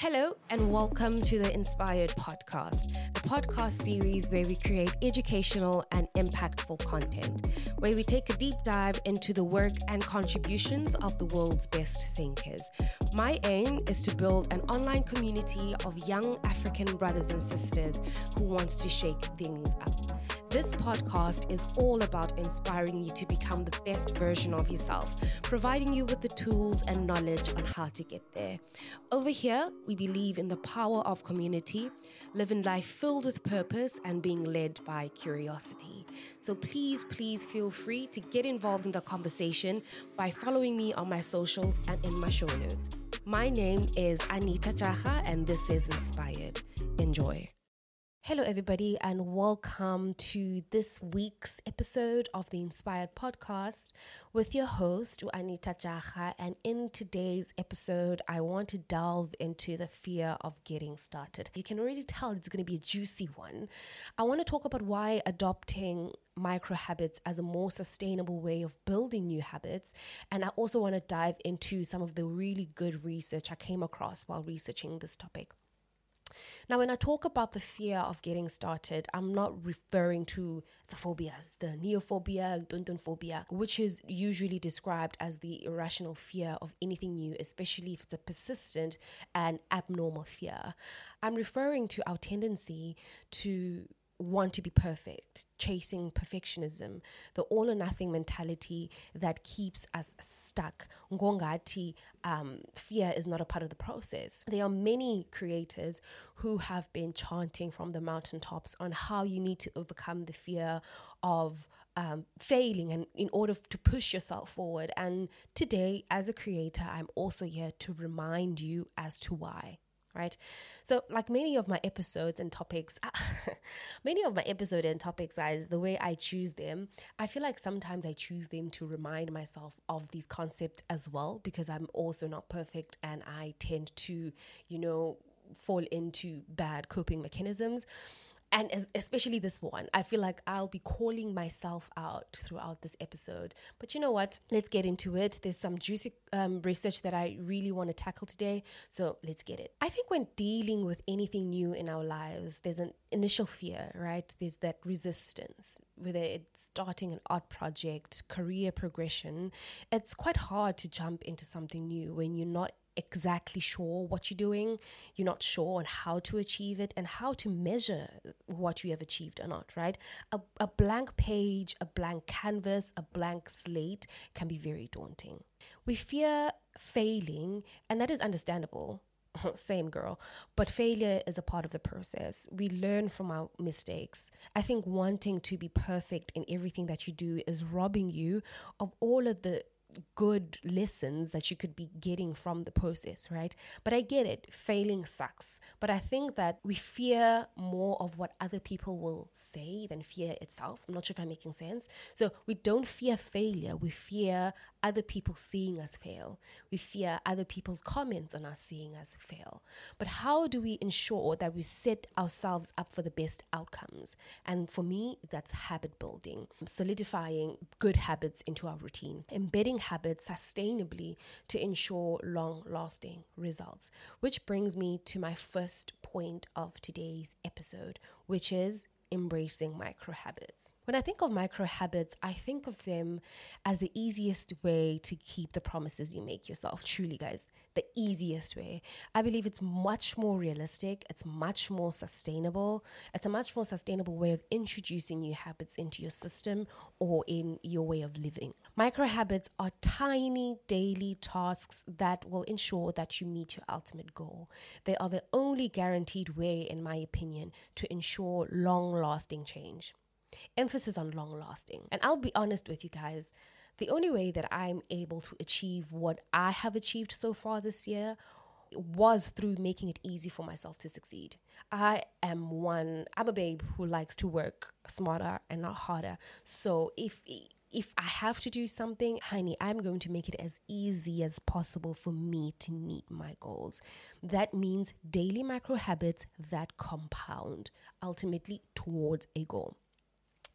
Hello, and welcome to the Inspired Podcast, the podcast series where we create educational and impactful content, where we take a deep dive into the work and contributions of the world's best thinkers. My aim is to build an online community of young African brothers and sisters who wants to shake things up. This podcast is all about inspiring you to become the best version of yourself, providing you with the tools and knowledge on how to get there. Over here, we believe in the power of community, living life filled with purpose, and being led by curiosity. So please, please feel free to get involved in the conversation by following me on my socials and in my show notes. My name is Anita Chacha, and this is Inspired. Enjoy. Hello, everybody, and welcome to this week's episode of the Inspired Podcast with your host, Anita Jaha. And in today's episode, I want to delve into the fear of getting started. You can already tell it's going to be a juicy one. I want to talk about why adopting micro habits as a more sustainable way of building new habits. And I also want to dive into some of the really good research I came across while researching this topic. Now, when I talk about the fear of getting started, I'm not referring to the phobias, the neophobia, phobia, which is usually described as the irrational fear of anything new, especially if it's a persistent and abnormal fear. I'm referring to our tendency to want to be perfect, chasing perfectionism, the all or nothing mentality that keeps us stuck. Ngongati, um, fear is not a part of the process. There are many creators who have been chanting from the mountaintops on how you need to overcome the fear of um, failing and in order to push yourself forward. And today, as a creator, I'm also here to remind you as to why right? So, like many of my episodes and topics, many of my episode and topics, guys, the way I choose them, I feel like sometimes I choose them to remind myself of these concepts as well, because I'm also not perfect and I tend to, you know, fall into bad coping mechanisms and especially this one, I feel like I'll be calling myself out throughout this episode. But you know what? Let's get into it. There's some juicy um, research that I really want to tackle today. So let's get it. I think when dealing with anything new in our lives, there's an initial fear, right? There's that resistance, whether it's starting an art project, career progression. It's quite hard to jump into something new when you're not exactly sure what you're doing, you're not sure on how to achieve it and how to measure what you have achieved or not, right? A, a blank page, a blank canvas, a blank slate can be very daunting. We fear failing, and that is understandable. Same girl. But failure is a part of the process. We learn from our mistakes. I think wanting to be perfect in everything that you do is robbing you of all of the good lessons that you could be getting from the process, right? But I get it, failing sucks. But I think that we fear more of what other people will say than fear itself. I'm not sure if I'm making sense. So we don't fear failure, we fear other people seeing us fail. We fear other people's comments on us seeing us fail. But how do we ensure that we set ourselves up for the best outcomes? And for me, that's habit building, solidifying good habits into our routine, embedding habits sustainably to ensure long lasting results. Which brings me to my first point of today's episode, which is embracing micro habits. When I think of micro habits, I think of them as the easiest way to keep the promises you make yourself. Truly, guys, the easiest way. I believe it's much more realistic, it's much more sustainable, it's a much more sustainable way of introducing new habits into your system or in your way of living. Micro habits are tiny daily tasks that will ensure that you meet your ultimate goal. They are the only guaranteed way, in my opinion, to ensure long lasting change. Emphasis on long lasting. And I'll be honest with you guys, the only way that I'm able to achieve what I have achieved so far this year was through making it easy for myself to succeed. I am one, I'm a babe who likes to work smarter and not harder. So if if I have to do something, honey, I'm going to make it as easy as possible for me to meet my goals. That means daily micro habits that compound ultimately towards a goal.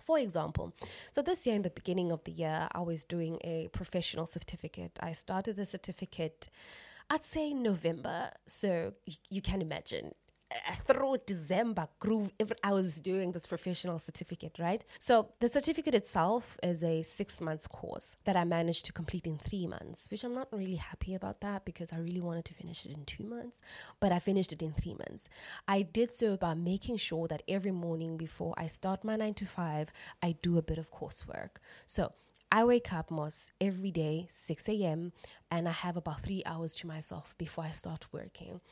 For example, so this year in the beginning of the year, I was doing a professional certificate. I started the certificate I'd say November. So you, you can imagine Uh, through December groove I was doing this professional certificate, right? So the certificate itself is a six month course that I managed to complete in three months, which I'm not really happy about that because I really wanted to finish it in two months, but I finished it in three months. I did so by making sure that every morning before I start my nine to five, I do a bit of coursework. So I wake up most every day, 6 a.m., and I have about three hours to myself before I start working.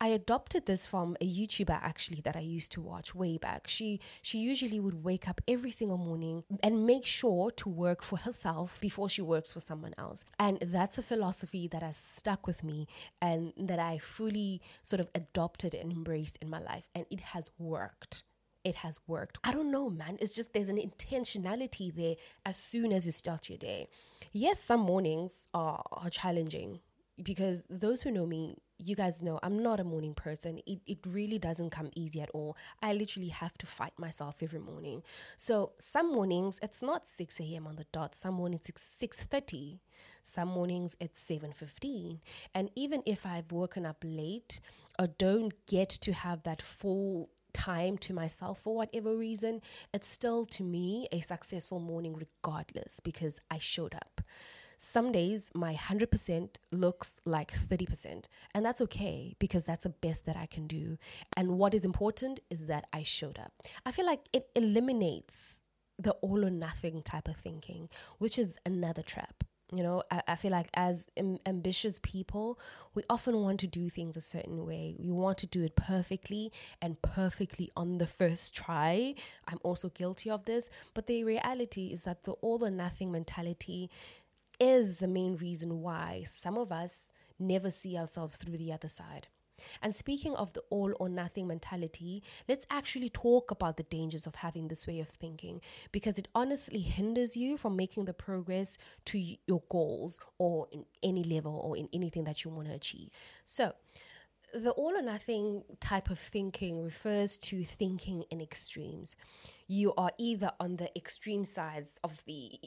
I adopted this from a YouTuber actually that I used to watch way back. She she usually would wake up every single morning and make sure to work for herself before she works for someone else. And that's a philosophy that has stuck with me and that I fully sort of adopted and embraced in my life. And it has worked it has worked. I don't know, man. It's just there's an intentionality there as soon as you start your day. Yes, some mornings are, are challenging because those who know me, you guys know I'm not a morning person. It, it really doesn't come easy at all. I literally have to fight myself every morning. So some mornings it's not 6 a.m. on the dot. Some mornings it's 6:30. Some mornings it's 7:15. And even if I've woken up late or don't get to have that full time to myself for whatever reason, it's still to me a successful morning regardless because I showed up. Some days my 100% looks like 30%, and that's okay because that's the best that I can do. And what is important is that I showed up. I feel like it eliminates the all or nothing type of thinking, which is another trap. You know, I, I feel like as Im- ambitious people, we often want to do things a certain way. We want to do it perfectly and perfectly on the first try. I'm also guilty of this. But the reality is that the all or nothing mentality is the main reason why some of us never see ourselves through the other side. And speaking of the all or nothing mentality, let's actually talk about the dangers of having this way of thinking because it honestly hinders you from making the progress to your goals or in any level or in anything that you want to achieve. So, the all or nothing type of thinking refers to thinking in extremes. You are either on the extreme sides of the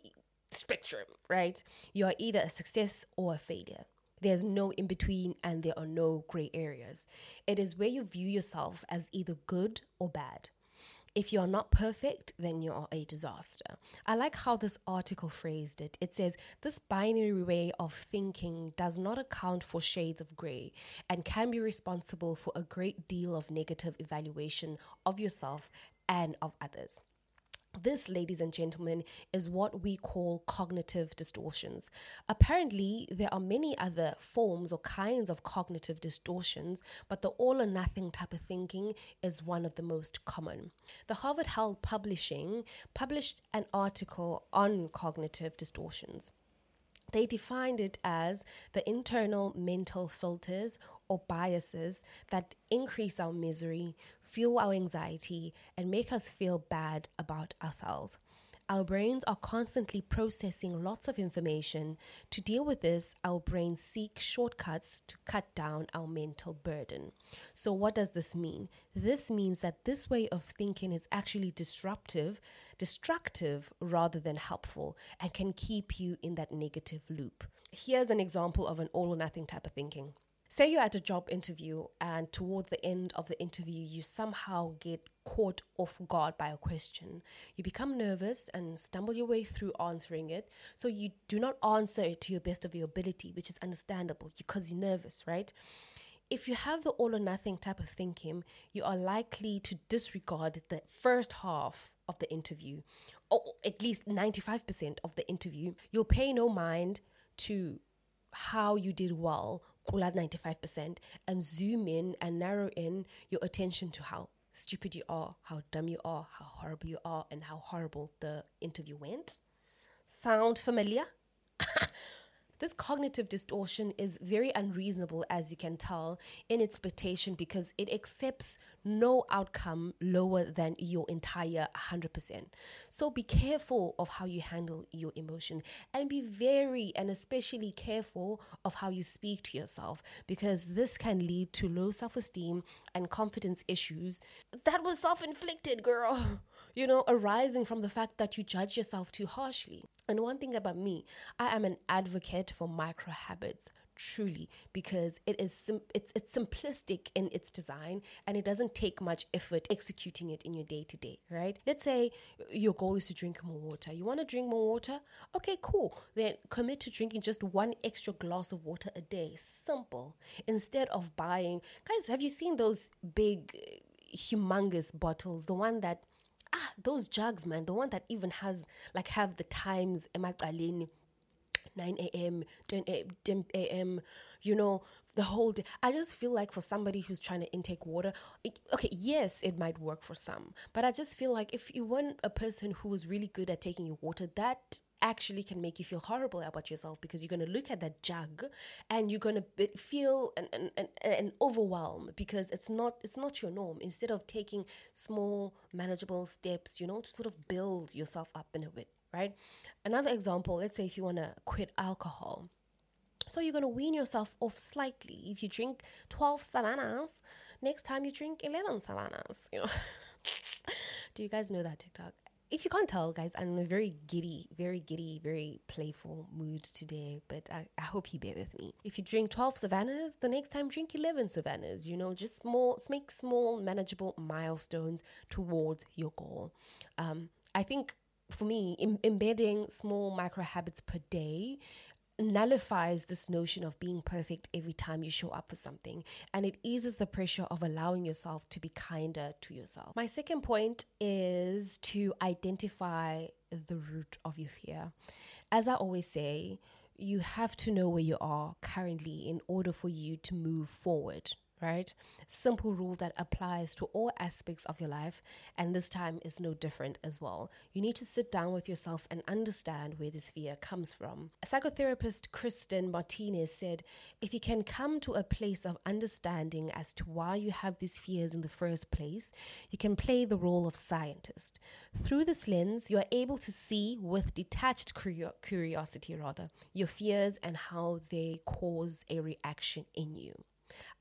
spectrum, right? You are either a success or a failure. There's no in between and there are no gray areas. It is where you view yourself as either good or bad. If you're not perfect, then you are a disaster. I like how this article phrased it. It says, This binary way of thinking does not account for shades of gray and can be responsible for a great deal of negative evaluation of yourself and of others. This, ladies and gentlemen, is what we call cognitive distortions. Apparently, there are many other forms or kinds of cognitive distortions, but the all or nothing type of thinking is one of the most common. The Harvard Health Publishing published an article on cognitive distortions. They defined it as the internal mental filters or biases that increase our misery, fuel our anxiety, and make us feel bad about ourselves. Our brains are constantly processing lots of information. To deal with this, our brains seek shortcuts to cut down our mental burden. So, what does this mean? This means that this way of thinking is actually disruptive, destructive rather than helpful, and can keep you in that negative loop. Here's an example of an all or nothing type of thinking. Say you're at a job interview, and toward the end of the interview, you somehow get caught off guard by a question. You become nervous and stumble your way through answering it. So you do not answer it to your best of your ability, which is understandable because you're nervous, right? If you have the all or nothing type of thinking, you are likely to disregard the first half of the interview, or at least 95% of the interview. You'll pay no mind to how you did well, call out 95%, and zoom in and narrow in your attention to how stupid you are, how dumb you are, how horrible you are, and how horrible the interview went. Sound familiar? This cognitive distortion is very unreasonable, as you can tell, in its expectation because it accepts no outcome lower than your entire 100%. So be careful of how you handle your emotion and be very and especially careful of how you speak to yourself because this can lead to low self esteem and confidence issues that was self inflicted, girl. You know, arising from the fact that you judge yourself too harshly. And one thing about me, I am an advocate for micro habits. truly because it is sim- it's it's simplistic in its design and it doesn't take much effort executing it in your day to day right? Let's say your goal is to drink more water. You want to drink more water? Okay cool. Then commit to drinking just one extra glass of water a day. Simple. Instead of buying guys have you seen those big eh, humongous bottles? The one that ah those jugs man the one that even has like have the times 9 a.m., 10 a.m., you know, the whole day. I just feel like for somebody who's trying to intake water, it, okay, yes, it might work for some, but I just feel like if you want a person who is really good at taking your water, that actually can make you feel horrible about yourself because you're going to look at that jug and you're going to feel an, an, an, an overwhelm because it's not it's not your norm instead of taking small manageable steps you know to sort of build yourself up in a bit right? Another example, let's say if you want to quit alcohol. So you're going to wean yourself off slightly. If you drink 12 savannas, next time you drink 11 savannas, you know. Do you guys know that TikTok? If you can't tell, guys, I'm in a very giddy, very giddy, very playful mood today, but I, I hope you bear with me. If you drink 12 savannas, the next time drink 11 savannas, you know, just more, make small, manageable milestones towards your goal. Um, I think for me, Im- embedding small micro habits per day nullifies this notion of being perfect every time you show up for something and it eases the pressure of allowing yourself to be kinder to yourself. My second point is to identify the root of your fear. As I always say, you have to know where you are currently in order for you to move forward right? Simple rule that applies to all aspects of your life, and this time is no different as well. You need to sit down with yourself and understand where this fear comes from. Psychotherapist Kristen Martinez said, If you can come to a place of understanding as to why you have these fears in the first place, you can play the role of scientist. Through this lens, you are able to see with detached curiosity, rather, your fears and how they cause a reaction in you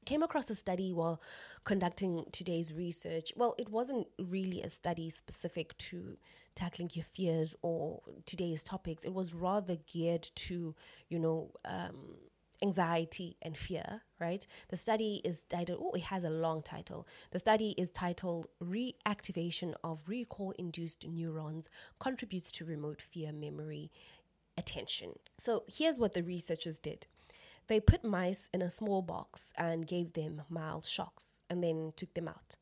came across a study while conducting today's research. Well, it wasn't really a study specific to tackling your fears or today's topics. It was rather geared to, you know, um, anxiety and fear, right? The study is titled, oh, it has a long title. The study is titled Reactivation of Recall Induced Neurons Contributes to Remote Fear Memory Attenuation. So here's what the researchers did they put mice in a small box and gave them mild shocks and then took them out.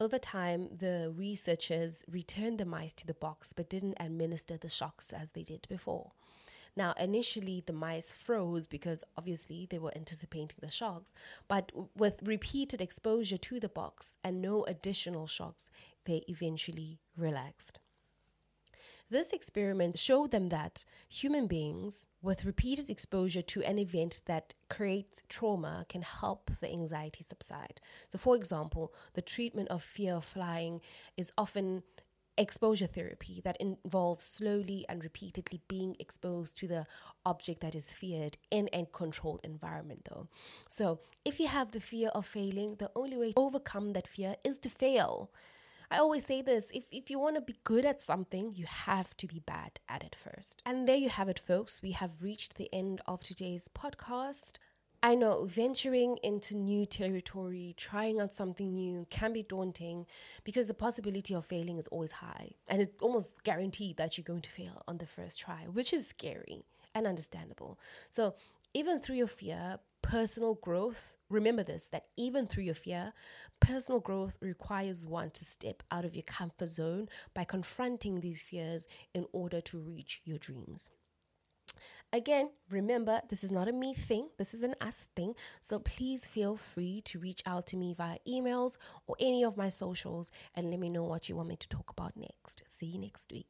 Over time, the researchers returned the mice to the box but didn't administer the shocks as they did before. Now, initially, the mice froze because obviously they were anticipating the shocks, but with repeated exposure to the box and no additional shocks, they eventually relaxed. This experiment showed them that human beings with repeated exposure to an event that creates trauma can help the anxiety subside. So, for example, the treatment of fear of flying is often exposure therapy that involves slowly and repeatedly being exposed to the object that is feared in a controlled environment though so if you have the fear of failing the only way to overcome that fear is to fail I always say this if, if you want to be good at something, you have to be bad at it first. And there you have it, folks. We have reached the end of today's podcast. I know venturing into new territory, trying out something new can be daunting because the possibility of failing is always high. And it's almost guaranteed that you're going to fail on the first try, which is scary and understandable. So, even through your fear, personal growth, remember this that even through your fear, personal growth requires one to step out of your comfort zone by confronting these fears in order to reach your dreams. Again, remember, this is not a me thing, this is an us thing. So please feel free to reach out to me via emails or any of my socials and let me know what you want me to talk about next. See you next week.